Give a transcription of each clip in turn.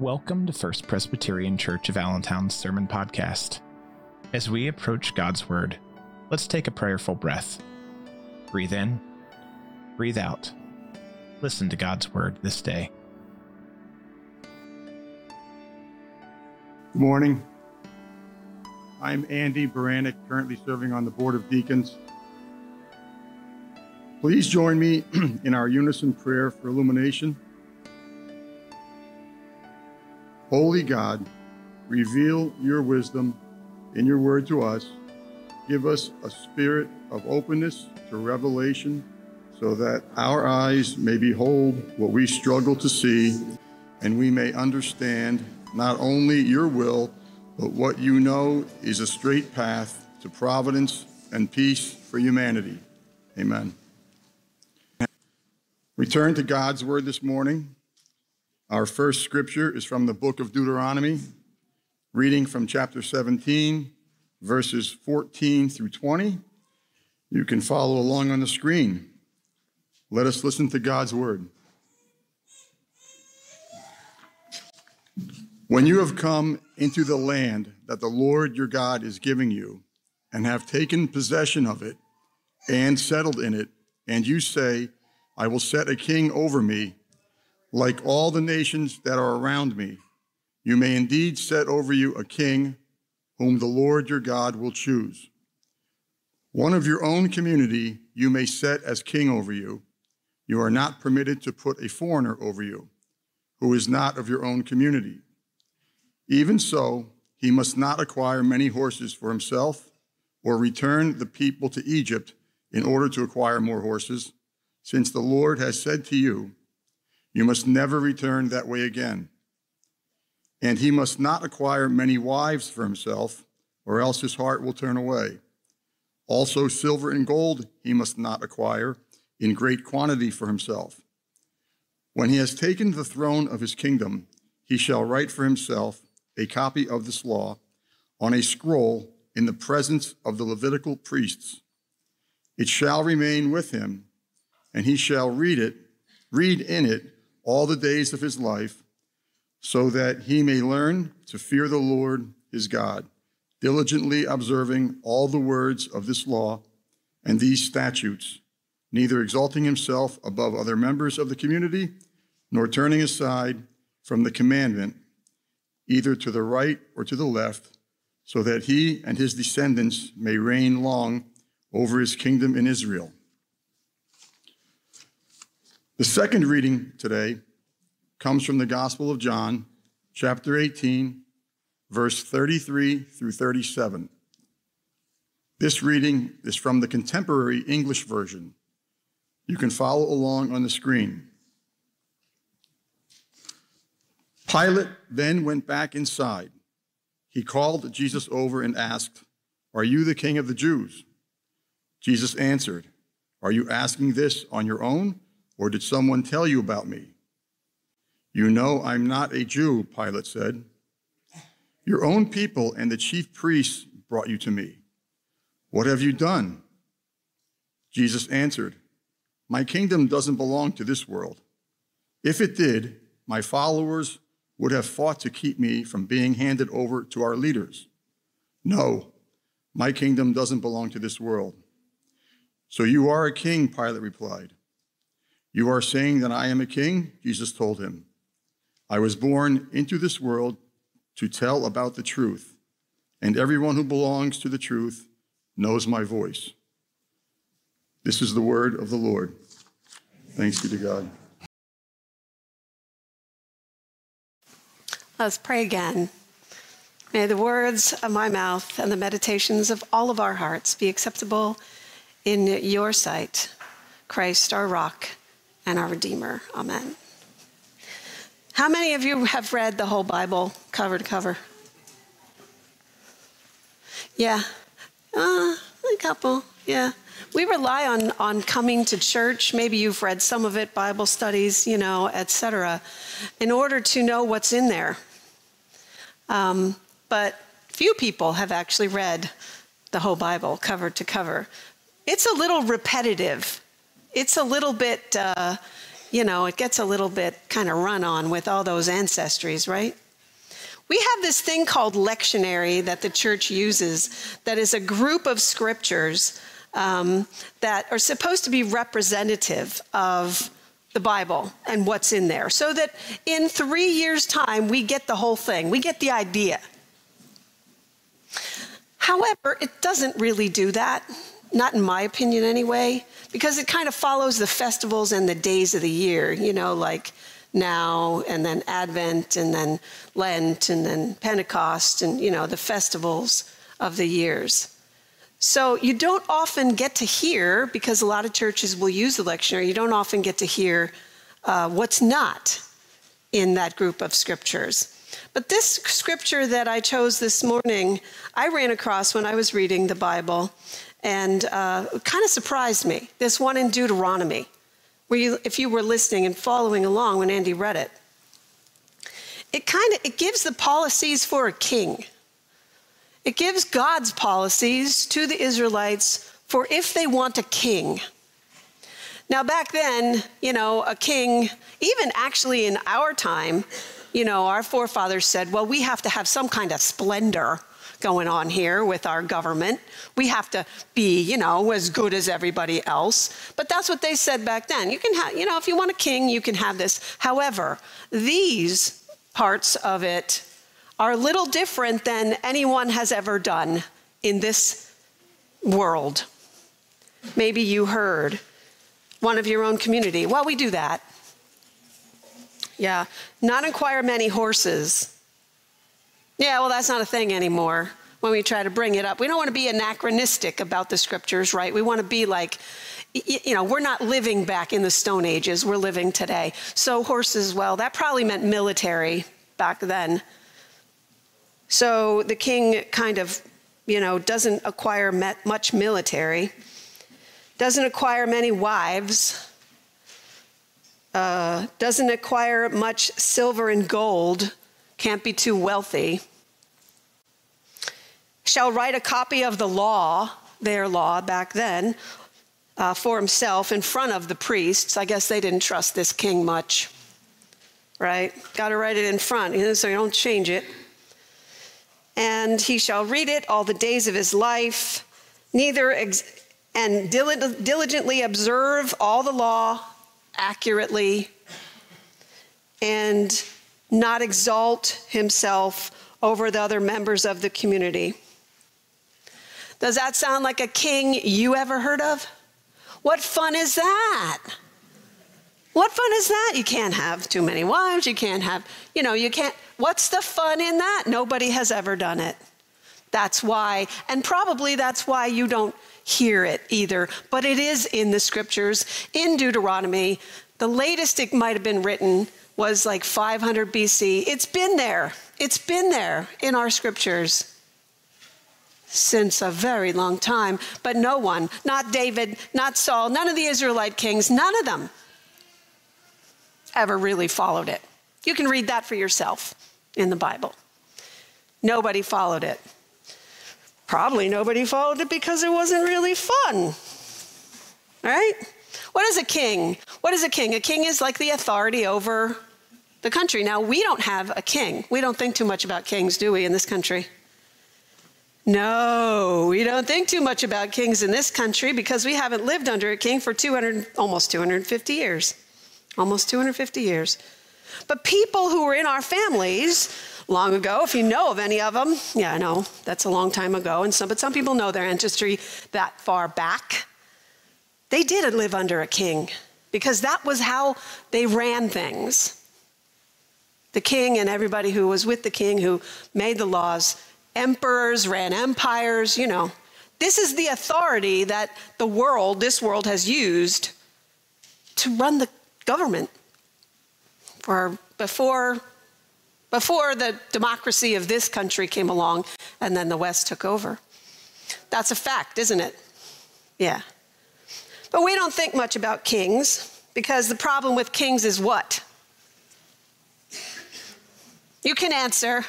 Welcome to First Presbyterian Church of Allentown's Sermon Podcast. As we approach God's Word, let's take a prayerful breath. Breathe in, breathe out. Listen to God's Word this day. Good morning. I'm Andy Baranek, currently serving on the Board of Deacons. Please join me in our unison prayer for illumination. Holy God, reveal your wisdom in your word to us. Give us a spirit of openness to revelation so that our eyes may behold what we struggle to see and we may understand not only your will, but what you know is a straight path to providence and peace for humanity. Amen. Return to God's word this morning. Our first scripture is from the book of Deuteronomy, reading from chapter 17, verses 14 through 20. You can follow along on the screen. Let us listen to God's word. When you have come into the land that the Lord your God is giving you, and have taken possession of it, and settled in it, and you say, I will set a king over me like all the nations that are around me, you may indeed set over you a king whom the Lord your God will choose. One of your own community you may set as king over you. You are not permitted to put a foreigner over you, who is not of your own community. Even so, he must not acquire many horses for himself, or return the people to Egypt in order to acquire more horses, since the Lord has said to you, you must never return that way again. And he must not acquire many wives for himself, or else his heart will turn away. Also, silver and gold he must not acquire in great quantity for himself. When he has taken the throne of his kingdom, he shall write for himself a copy of this law on a scroll in the presence of the Levitical priests. It shall remain with him, and he shall read it, read in it all the days of his life, so that he may learn to fear the Lord his God, diligently observing all the words of this law and these statutes, neither exalting himself above other members of the community, nor turning aside from the commandment, either to the right or to the left, so that he and his descendants may reign long over his kingdom in Israel. The second reading today comes from the Gospel of John, chapter 18, verse 33 through 37. This reading is from the contemporary English version. You can follow along on the screen. Pilate then went back inside. He called Jesus over and asked, Are you the king of the Jews? Jesus answered, Are you asking this on your own? Or did someone tell you about me? You know I'm not a Jew, Pilate said. Your own people and the chief priests brought you to me. What have you done? Jesus answered, My kingdom doesn't belong to this world. If it did, my followers would have fought to keep me from being handed over to our leaders. No, my kingdom doesn't belong to this world. So you are a king, Pilate replied. You are saying that I am a king? Jesus told him. I was born into this world to tell about the truth, and everyone who belongs to the truth knows my voice. This is the word of the Lord. Thanks be to God. Let's pray again. May the words of my mouth and the meditations of all of our hearts be acceptable in your sight, Christ our rock and our Redeemer. Amen. How many of you have read the whole Bible cover to cover? Yeah. Uh, a couple, yeah. We rely on, on coming to church. Maybe you've read some of it, Bible studies, you know, etc., in order to know what's in there. Um, but few people have actually read the whole Bible cover to cover. It's a little repetitive it's a little bit, uh, you know, it gets a little bit kind of run on with all those ancestries, right? We have this thing called lectionary that the church uses that is a group of scriptures um, that are supposed to be representative of the Bible and what's in there. So that in three years' time, we get the whole thing, we get the idea. However, it doesn't really do that, not in my opinion anyway, because it kind of follows the festivals and the days of the year, you know, like now and then Advent and then Lent and then Pentecost and, you know, the festivals of the years. So you don't often get to hear, because a lot of churches will use the lectionary, you don't often get to hear uh, what's not in that group of scriptures. But this scripture that I chose this morning, I ran across when I was reading the Bible and uh, kind of surprised me. This one in Deuteronomy where you, if you were listening and following along when Andy read it. It kind of it gives the policies for a king. It gives God's policies to the Israelites for if they want a king. Now, back then, you know, a king, even actually in our time, you know, our forefathers said, well, we have to have some kind of splendor going on here with our government. We have to be, you know, as good as everybody else. But that's what they said back then. You can have, you know, if you want a king, you can have this. However, these parts of it are a little different than anyone has ever done in this world. Maybe you heard one of your own community. Well, we do that. Yeah. Not inquire many horses yeah, well, that's not a thing anymore when we try to bring it up. We don't want to be anachronistic about the scriptures, right? We want to be like, you know, we're not living back in the Stone Ages, we're living today. So, horses, well, that probably meant military back then. So, the king kind of, you know, doesn't acquire much military, doesn't acquire many wives, uh, doesn't acquire much silver and gold can't be too wealthy, shall write a copy of the law, their law back then, uh, for himself in front of the priests. I guess they didn't trust this king much, right? Got to write it in front so you don't change it. And he shall read it all the days of his life, neither ex- and diligently observe all the law accurately and not exalt himself over the other members of the community. Does that sound like a king you ever heard of? What fun is that? What fun is that? You can't have too many wives. You can't have, you know, you can't. What's the fun in that? Nobody has ever done it. That's why, and probably that's why you don't hear it either. But it is in the scriptures, in Deuteronomy. The latest it might have been written was like 500 BC. It's been there. It's been there in our scriptures since a very long time. But no one, not David, not Saul, none of the Israelite kings, none of them ever really followed it. You can read that for yourself in the Bible. Nobody followed it. Probably nobody followed it because it wasn't really fun. Right? What is a king? What is a king? A king is like the authority over the country. Now, we don't have a king. We don't think too much about kings, do we, in this country? No, we don't think too much about kings in this country because we haven't lived under a king for 200, almost 250 years. Almost 250 years. But people who were in our families long ago, if you know of any of them, yeah, I know that's a long time ago, and some, but some people know their ancestry that far back. They didn't live under a king because that was how they ran things the king and everybody who was with the king who made the laws. Emperors ran empires, you know. This is the authority that the world, this world, has used to run the government. For before, before the democracy of this country came along and then the West took over. That's a fact, isn't it? Yeah. But we don't think much about kings because the problem with kings is what? You can answer.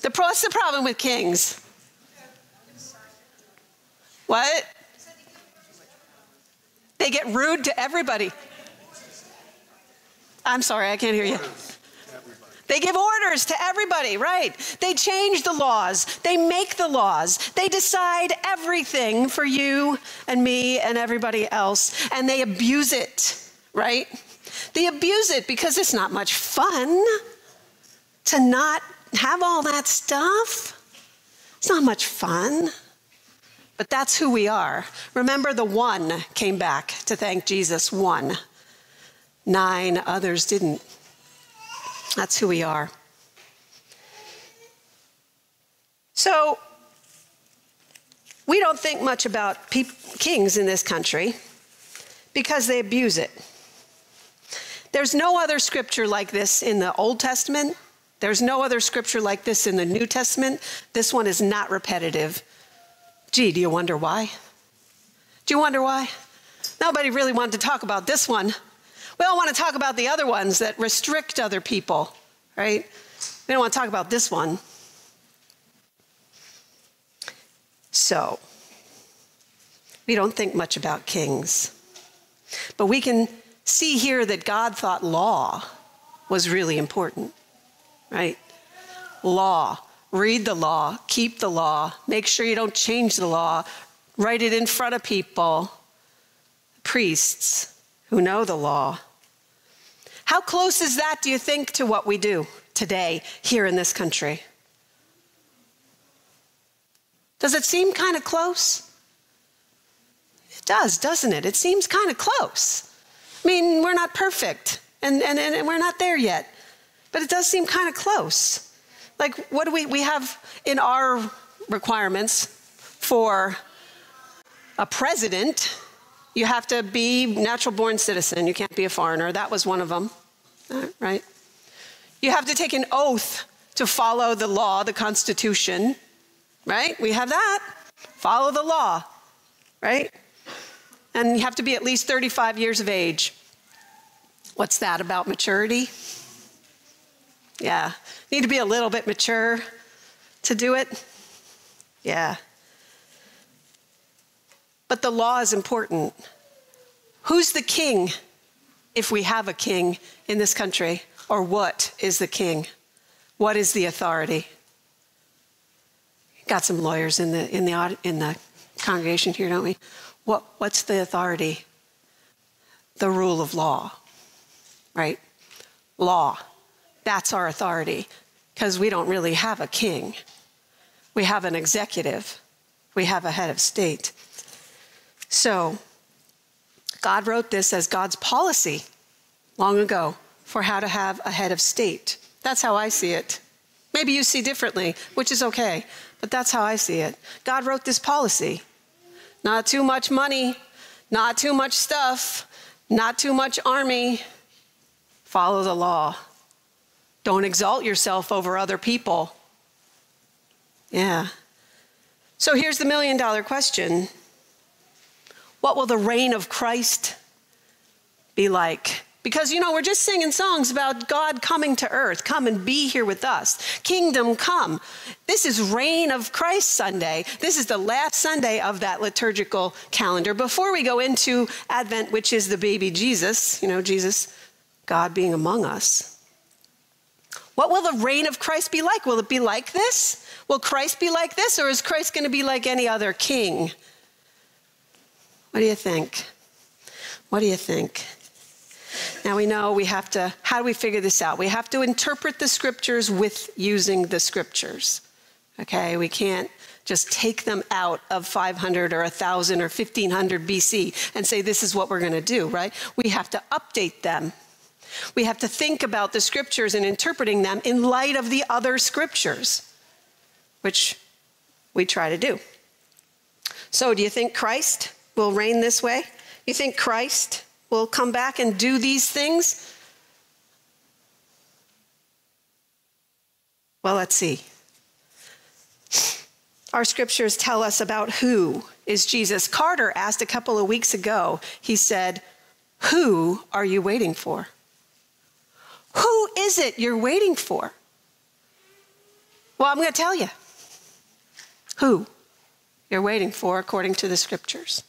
The, what's the problem with kings? What? They get rude to everybody. I'm sorry, I can't hear you. They give orders to everybody, right? They change the laws. They make the laws. They decide everything for you and me and everybody else. And they abuse it, right? They abuse it because it's not much fun to not have all that stuff. It's not much fun. But that's who we are. Remember, the one came back to thank Jesus, one. Nine others didn't. That's who we are. So, we don't think much about kings in this country because they abuse it. There's no other scripture like this in the Old Testament. There's no other scripture like this in the New Testament. This one is not repetitive. Gee, do you wonder why? Do you wonder why? Nobody really wanted to talk about this one. We all want to talk about the other ones that restrict other people, right? We don't want to talk about this one. So, we don't think much about kings. But we can see here that God thought law was really important, right? Law. Read the law, keep the law, make sure you don't change the law, write it in front of people, priests who know the law. How close is that, do you think, to what we do today here in this country? Does it seem kind of close? It does, doesn't it? It seems kind of close. I mean, we're not perfect, and, and, and we're not there yet, but it does seem kind of close. Like, what do we, we have in our requirements for a president? You have to be natural born citizen. You can't be a foreigner. That was one of them, right? You have to take an oath to follow the law, the Constitution, right? We have that. Follow the law, right? And you have to be at least 35 years of age. What's that about maturity? Yeah. Need to be a little bit mature to do it? Yeah. But the law is important. Who's the king if we have a king in this country? Or what is the king? What is the authority? Got some lawyers in the, in the, in the congregation here, don't we? What, what's the authority? The rule of law, right? Law. That's our authority because we don't really have a king. We have an executive, we have a head of state. So, God wrote this as God's policy long ago for how to have a head of state. That's how I see it. Maybe you see differently, which is okay, but that's how I see it. God wrote this policy. Not too much money, not too much stuff, not too much army. Follow the law. Don't exalt yourself over other people. Yeah. So here's the million dollar question What will the reign of Christ be like? Because, you know, we're just singing songs about God coming to earth. Come and be here with us. Kingdom come. This is Reign of Christ Sunday. This is the last Sunday of that liturgical calendar before we go into Advent, which is the baby Jesus, you know, Jesus, God being among us. What will the reign of Christ be like? Will it be like this? Will Christ be like this, or is Christ going to be like any other king? What do you think? What do you think? Now we know we have to, how do we figure this out? We have to interpret the scriptures with using the scriptures. Okay, we can't just take them out of 500 or 1000 or 1500 BC and say this is what we're going to do, right? We have to update them we have to think about the scriptures and interpreting them in light of the other scriptures, which we try to do. So, do you think Christ will reign this way? You think Christ will come back and do these things? Well, let's see. Our scriptures tell us about who is Jesus. Carter asked a couple of weeks ago, he said, Who are you waiting for? Who is it you're waiting for? Well, I'm going to tell you who you're waiting for according to the scriptures.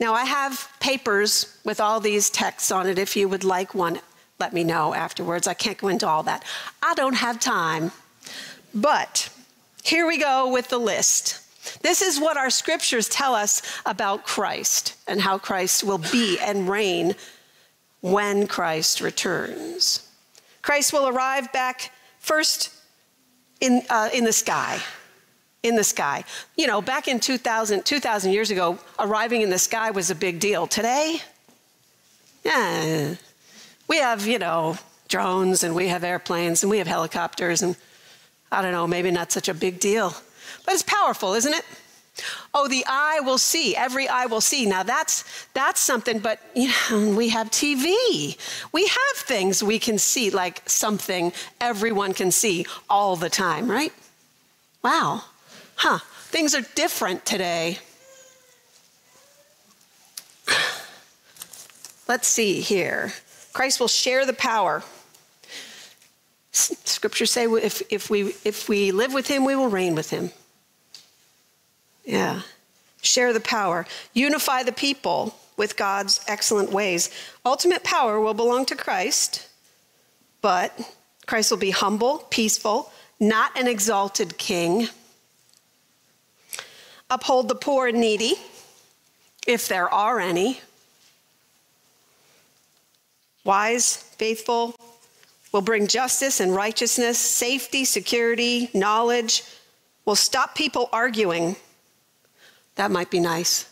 Now, I have papers with all these texts on it. If you would like one, let me know afterwards. I can't go into all that. I don't have time. But here we go with the list. This is what our scriptures tell us about Christ and how Christ will be and reign when Christ returns. Christ will arrive back first in, uh, in the sky. In the sky. You know, back in 2000, 2000 years ago, arriving in the sky was a big deal. Today, yeah, we have, you know, drones and we have airplanes and we have helicopters and I don't know, maybe not such a big deal. But it's powerful, isn't it? Oh, the eye will see. Every eye will see. Now that's that's something, but you know, we have TV. We have things we can see, like something everyone can see all the time, right? Wow. Huh. Things are different today. Let's see here. Christ will share the power. Scriptures say if, if, we, if we live with him, we will reign with him. Yeah. Share the power. Unify the people with God's excellent ways. Ultimate power will belong to Christ, but Christ will be humble, peaceful, not an exalted king. Uphold the poor and needy, if there are any. Wise, faithful, will bring justice and righteousness, safety, security, knowledge, will stop people arguing that might be nice.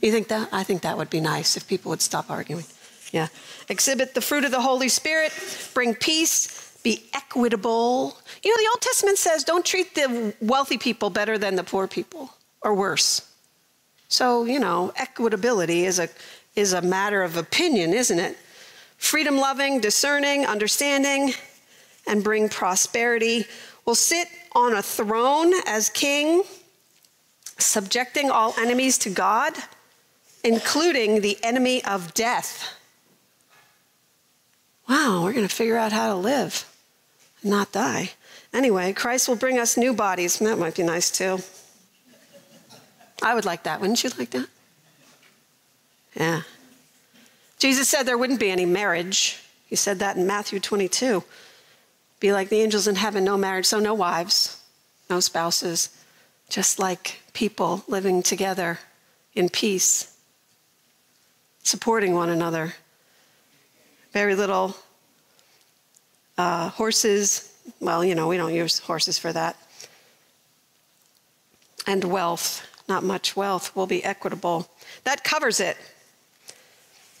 You think that? I think that would be nice if people would stop arguing. Yeah. Exhibit the fruit of the Holy Spirit, bring peace, be equitable. You know, the Old Testament says don't treat the wealthy people better than the poor people or worse. So, you know, equitability is a, is a matter of opinion, isn't it? Freedom loving, discerning, understanding, and bring prosperity. Will sit on a throne as king subjecting all enemies to God, including the enemy of death. Wow, we're going to figure out how to live, not die. Anyway, Christ will bring us new bodies. That might be nice too. I would like that. Wouldn't you like that? Yeah. Jesus said there wouldn't be any marriage. He said that in Matthew 22. Be like the angels in heaven, no marriage, so no wives, no spouses, just like people living together in peace, supporting one another. Very little uh, horses. Well, you know, we don't use horses for that. And wealth, not much wealth, will be equitable. That covers it.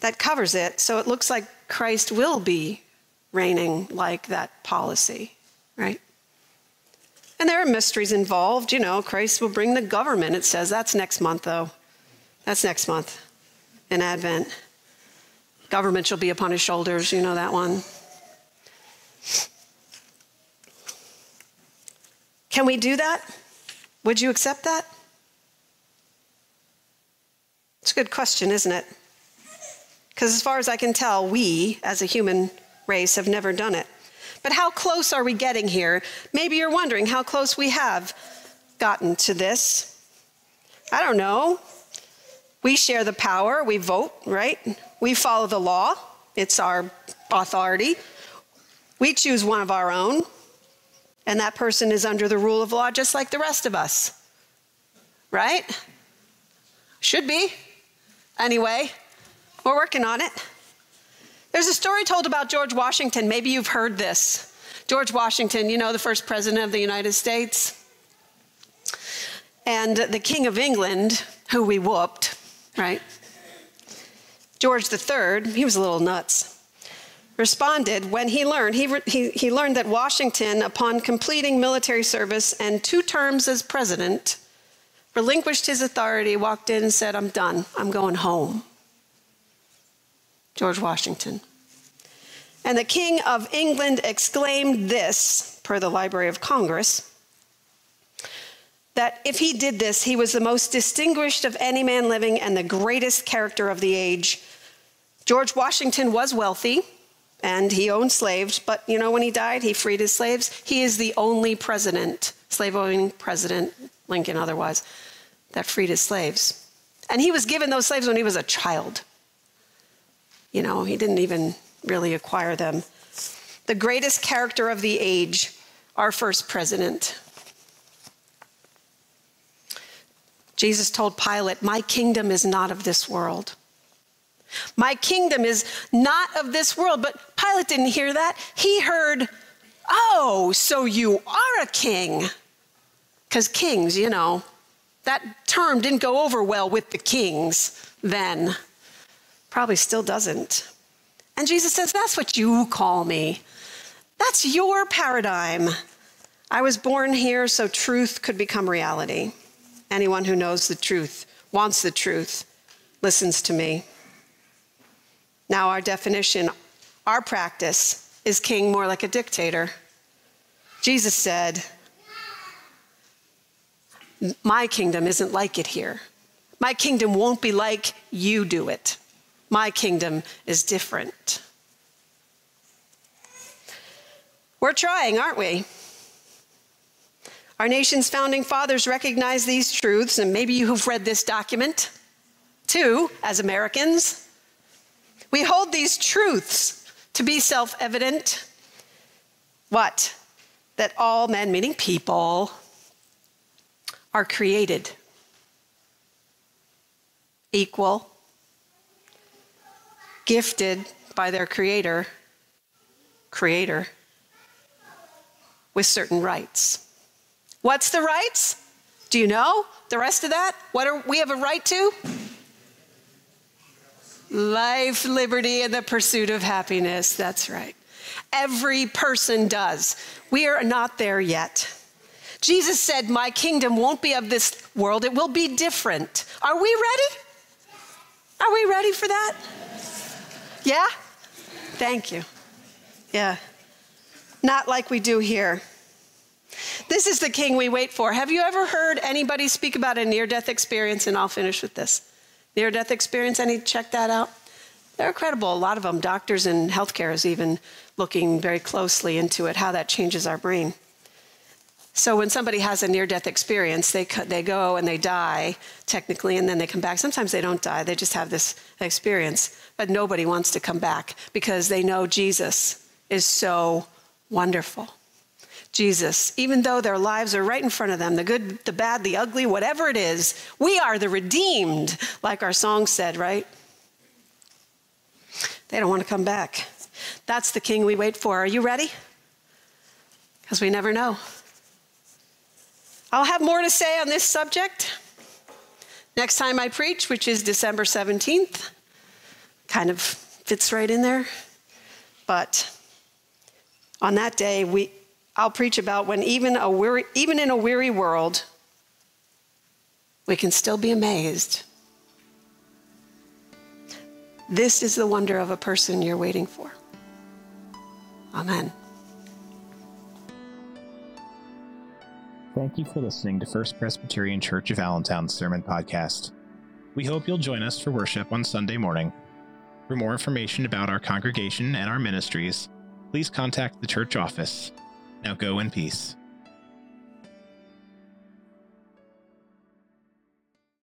That covers it. So it looks like Christ will be reigning like that policy, right? And there are mysteries involved. You know, Christ will bring the government. It says that's next month, though. That's next month in Advent. Government shall be upon his shoulders. You know that one. Can we do that? Would you accept that? It's a good question, isn't it? Because as far as I can tell, we, as a human race, have never done it. But how close are we getting here? Maybe you're wondering how close we have gotten to this. I don't know. We share the power, we vote, right? We follow the law, it's our authority. We choose one of our own, and that person is under the rule of law just like the rest of us, right? Should be. Anyway, we're working on it. There's a story told about George Washington. Maybe you've heard this. George Washington, you know, the first president of the United States. And the King of England, who we whooped, right? George III, he was a little nuts, responded when he learned, he, he, he learned that Washington, upon completing military service and two terms as president, relinquished his authority, walked in and said, I'm done, I'm going home. George Washington. And the King of England exclaimed this, per the Library of Congress, that if he did this, he was the most distinguished of any man living and the greatest character of the age. George Washington was wealthy and he owned slaves, but you know, when he died, he freed his slaves. He is the only president, slave owning president, Lincoln otherwise, that freed his slaves. And he was given those slaves when he was a child. You know, he didn't even really acquire them. The greatest character of the age, our first president. Jesus told Pilate, My kingdom is not of this world. My kingdom is not of this world. But Pilate didn't hear that. He heard, Oh, so you are a king. Because kings, you know, that term didn't go over well with the kings then. Probably still doesn't. And Jesus says, That's what you call me. That's your paradigm. I was born here so truth could become reality. Anyone who knows the truth, wants the truth, listens to me. Now, our definition, our practice is king more like a dictator. Jesus said, My kingdom isn't like it here. My kingdom won't be like you do it. My kingdom is different. We're trying, aren't we? Our nation's founding fathers recognized these truths, and maybe you have read this document too, as Americans. We hold these truths to be self evident. What? That all men, meaning people, are created equal, gifted by their creator, creator, with certain rights. What's the rights? Do you know the rest of that? What are we have a right to? Life, liberty, and the pursuit of happiness. That's right. Every person does. We are not there yet. Jesus said, My kingdom won't be of this world, it will be different. Are we ready? Are we ready for that? Yeah? Thank you. Yeah. Not like we do here. This is the king we wait for. Have you ever heard anybody speak about a near death experience? And I'll finish with this. Near death experience, any check that out? They're incredible. A lot of them, doctors and healthcare is even looking very closely into it, how that changes our brain. So when somebody has a near death experience, they, they go and they die, technically, and then they come back. Sometimes they don't die, they just have this experience. But nobody wants to come back because they know Jesus is so wonderful. Jesus, even though their lives are right in front of them the good, the bad, the ugly, whatever it is, we are the redeemed, like our song said, right? They don't want to come back. That's the king we wait for. Are you ready? Because we never know. I'll have more to say on this subject next time I preach, which is December 17th. Kind of fits right in there. But on that day, we, I'll preach about when even, a weary, even in a weary world, we can still be amazed. This is the wonder of a person you're waiting for. Amen. Thank you for listening to First Presbyterian Church of Allentown's Sermon Podcast. We hope you'll join us for worship on Sunday morning. For more information about our congregation and our ministries, please contact the church office now go in peace.